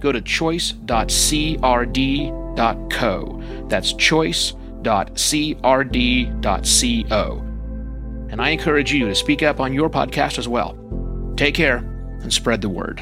go to choice.crd.co. That's choice.crd.co. And I encourage you to speak up on your podcast as well. Take care and spread the word.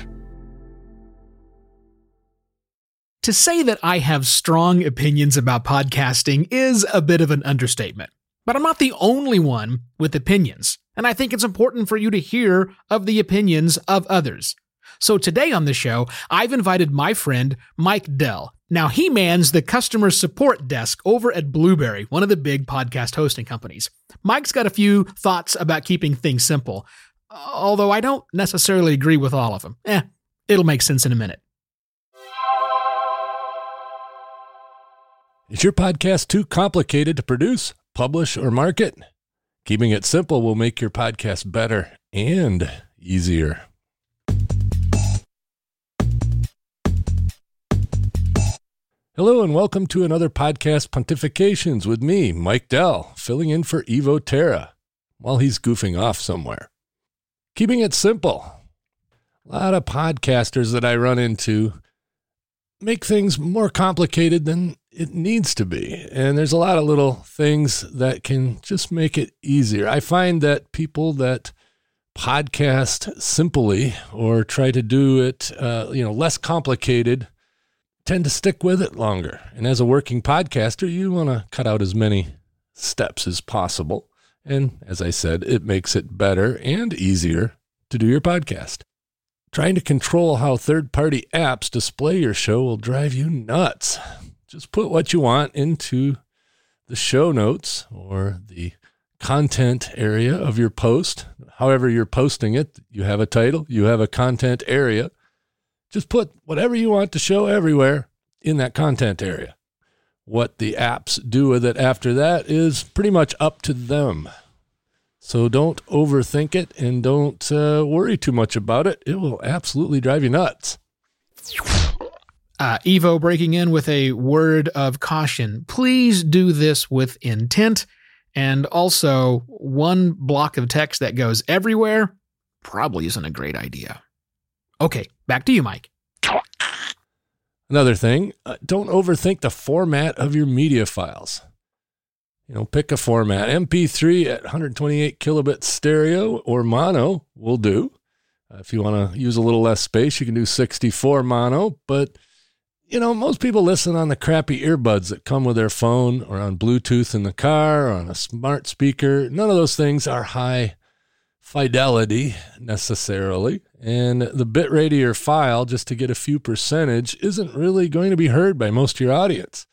To say that I have strong opinions about podcasting is a bit of an understatement. But I'm not the only one with opinions, and I think it's important for you to hear of the opinions of others. So today on the show, I've invited my friend Mike Dell. Now, he mans the customer support desk over at Blubrry, one of the big podcast hosting companies. Mike's got a few thoughts about keeping things simple, although I don't necessarily agree with all of them. Eh, it'll make sense in a minute. Is your podcast too complicated to produce, publish, or market? Keeping it simple will make your podcast better and easier. Hello, and welcome to another podcast, Pontifications, with me, Mike Dell, filling in for Evo Terra while he's goofing off somewhere. Keeping it simple. A lot of podcasters that I run into make things more complicated than it needs to be. And there's a lot of little things that can just make it easier. I find that people that podcast simply or try to do it, uh, you know, less complicated tend to stick with it longer. And as a working podcaster, you want to cut out as many steps as possible. And as I said, it makes it better and easier to do your podcast. Trying to control how third party apps display your show will drive you nuts. Just put what you want into the show notes or the content area of your post. However, you're posting it, you have a title, you have a content area. Just put whatever you want to show everywhere in that content area. What the apps do with it after that is pretty much up to them. So don't overthink it and don't uh, worry too much about it. It will absolutely drive you nuts. Uh, Evo breaking in with a word of caution. Please do this with intent. And also, one block of text that goes everywhere probably isn't a great idea. Okay, back to you, Mike. Another thing, uh, don't overthink the format of your media files. You know, pick a format. MP3 at 128 kilobit stereo or mono will do. Uh, if you want to use a little less space, you can do 64 mono. But, you know, most people listen on the crappy earbuds that come with their phone or on Bluetooth in the car or on a smart speaker. None of those things are high fidelity necessarily. And the bit rate of your file, just to get a few percentage, isn't really going to be heard by most of your audience.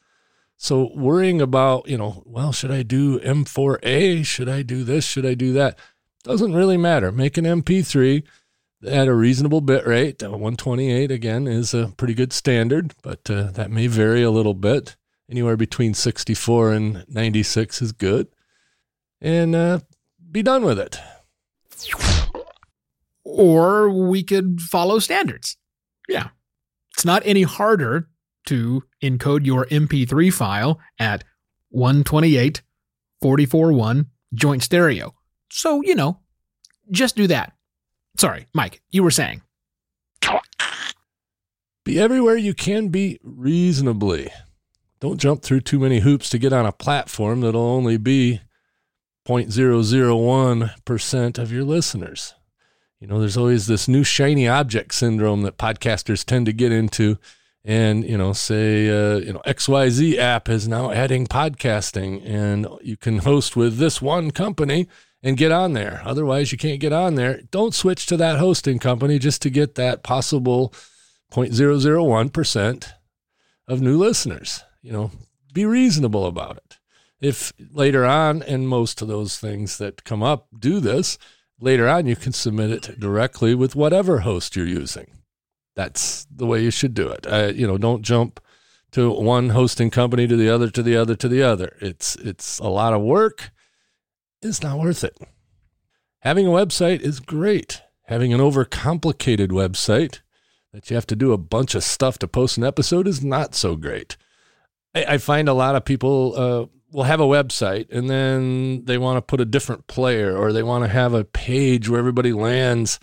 So worrying about, you know, well, should I do M4A? Should I do this? Should I do that? Doesn't really matter. Make an MP3 at a reasonable bit rate. 128 again is a pretty good standard, but uh, that may vary a little bit. Anywhere between 64 and 96 is good. And uh, be done with it. Or we could follow standards. Yeah. It's not any harder to encode your MP3 file at 128 441 joint stereo. So, you know, just do that. Sorry, Mike, you were saying. Be everywhere you can be reasonably. Don't jump through too many hoops to get on a platform that'll only be 0.001% of your listeners. You know, there's always this new shiny object syndrome that podcasters tend to get into and you know say uh, you know xyz app is now adding podcasting and you can host with this one company and get on there. Otherwise you can't get on there. Don't switch to that hosting company just to get that possible 0.001% of new listeners. You know be reasonable about it if later on and most of those things that come up do this later on you can submit it directly with whatever host you're using that's the way you should do it. Uh, you know, don't jump to one hosting company to the other to the other to the other. It's it's a lot of work. It's not worth it. Having a website is great. Having an overcomplicated website that you have to do a bunch of stuff to post an episode is not so great. I, I find a lot of people uh, will have a website and then they want to put a different player or they want to have a page where everybody lands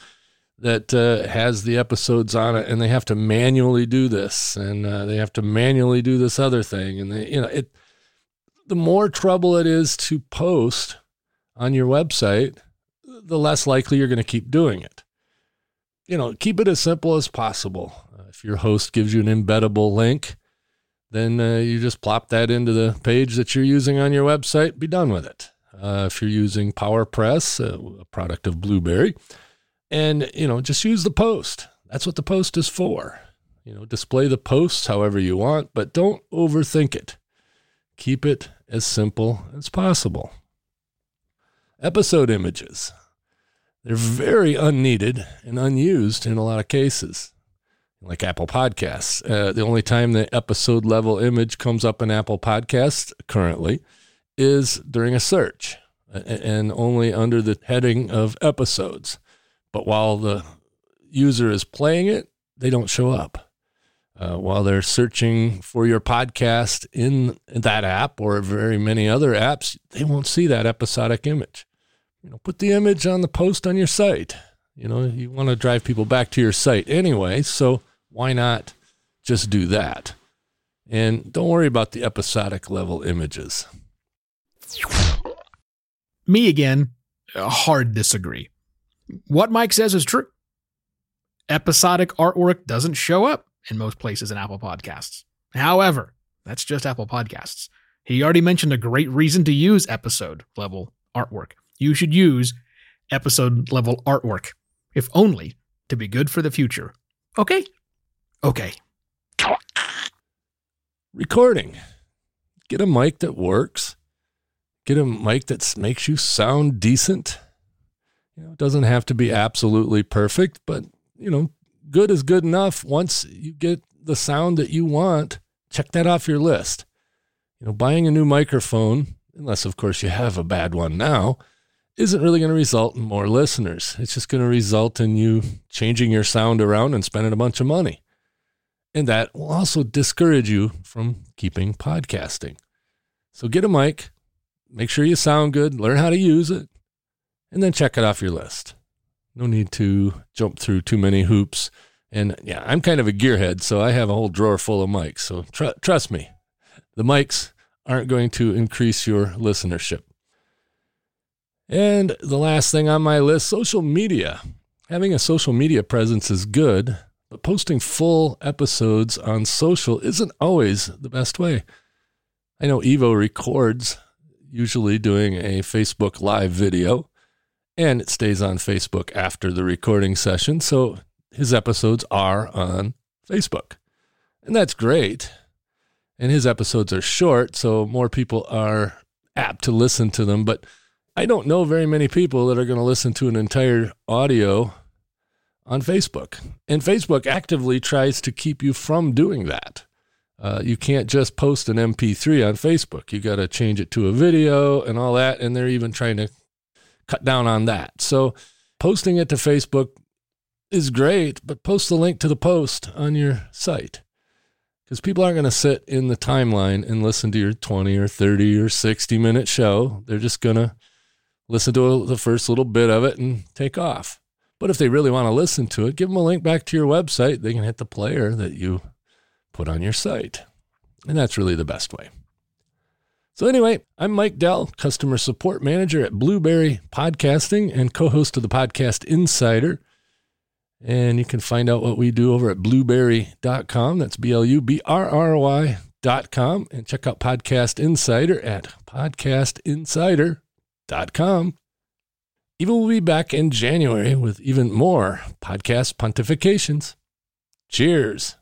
that uh, has the episodes on it and they have to manually do this and uh, they have to manually do this other thing and they you know it the more trouble it is to post on your website the less likely you're going to keep doing it. You know keep it as simple as possible. Uh, if your host gives you an embeddable link then uh, you just plop that into the page that you're using on your website. Be done with it. Uh, if you're using powerpress uh, a product of Blubrry, and you know just use the post. That's what the post is for. You know display the posts however you want but don't overthink it. Keep it as simple as possible. Episode images. They're very unneeded and unused in a lot of cases like apple podcasts uh, the only time the episode level image comes up in apple podcasts currently is during a search and only under the heading of episodes but while the user is playing it, they don't show up. Uh, while they're searching for your podcast in that app or very many other apps, they won't see that episodic image. You know, put the image on the post on your site. You know, you want to drive people back to your site anyway, so why not just do that? And don't worry about the episodic level images. Me again, hard disagree. What Mike says is true. Episodic artwork doesn't show up in most places in Apple Podcasts. However, that's just Apple Podcasts. He already mentioned a great reason to use episode level artwork. You should use episode level artwork, if only to be good for the future. Okay? Okay. Recording. Get a mic that works. Get a mic that makes you sound decent you know, it doesn't have to be absolutely perfect, but you know, good is good enough. Once you get the sound that you want, check that off your list. You know, buying a new microphone, unless of course you have a bad one now, isn't really going to result in more listeners. It's just going to result in you changing your sound around and spending a bunch of money. And that will also discourage you from keeping podcasting. So get a mic, make sure you sound good, learn how to use it, and then check it off your list. No need to jump through too many hoops. And yeah, I'm kind of a gearhead, so I have a whole drawer full of mics. So tr- trust me, the mics aren't going to increase your listenership. And the last thing on my list social media. Having a social media presence is good, but posting full episodes on social isn't always the best way. I know Evo records, usually doing a Facebook Live video and it stays on Facebook after the recording session. So his episodes are on Facebook. And that's great. And his episodes are short, so more people are apt to listen to them. But I don't know very many people that are going to listen to an entire audio on Facebook. And Facebook actively tries to keep you from doing that. Uh, you can't just post an MP3 on Facebook. You got to change it to a video and all that. And they're even trying to cut down on that. So posting it to Facebook is great, but post the link to the post on your site because people aren't going to sit in the timeline and listen to your 20 or 30 or 60 minute show. They're just going to listen to the first little bit of it and take off. But if they really want to listen to it, give them a link back to your website. They can hit the player that you put on your site. And that's really the best way. So, anyway, I'm Mike Dell, Customer Support Manager at Blubrry Podcasting and co host of the Podcast Insider. And you can find out what we do over at blubrry.com. That's B L U B R R Y.com. And check out Podcast Insider at podcastinsider.com. Evo will be back in January with even more podcast pontifications. Cheers.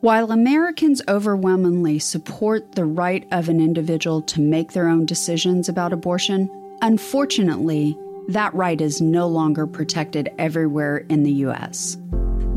While Americans overwhelmingly support the right of an individual to make their own decisions about abortion, unfortunately, that right is no longer protected everywhere in the U.S.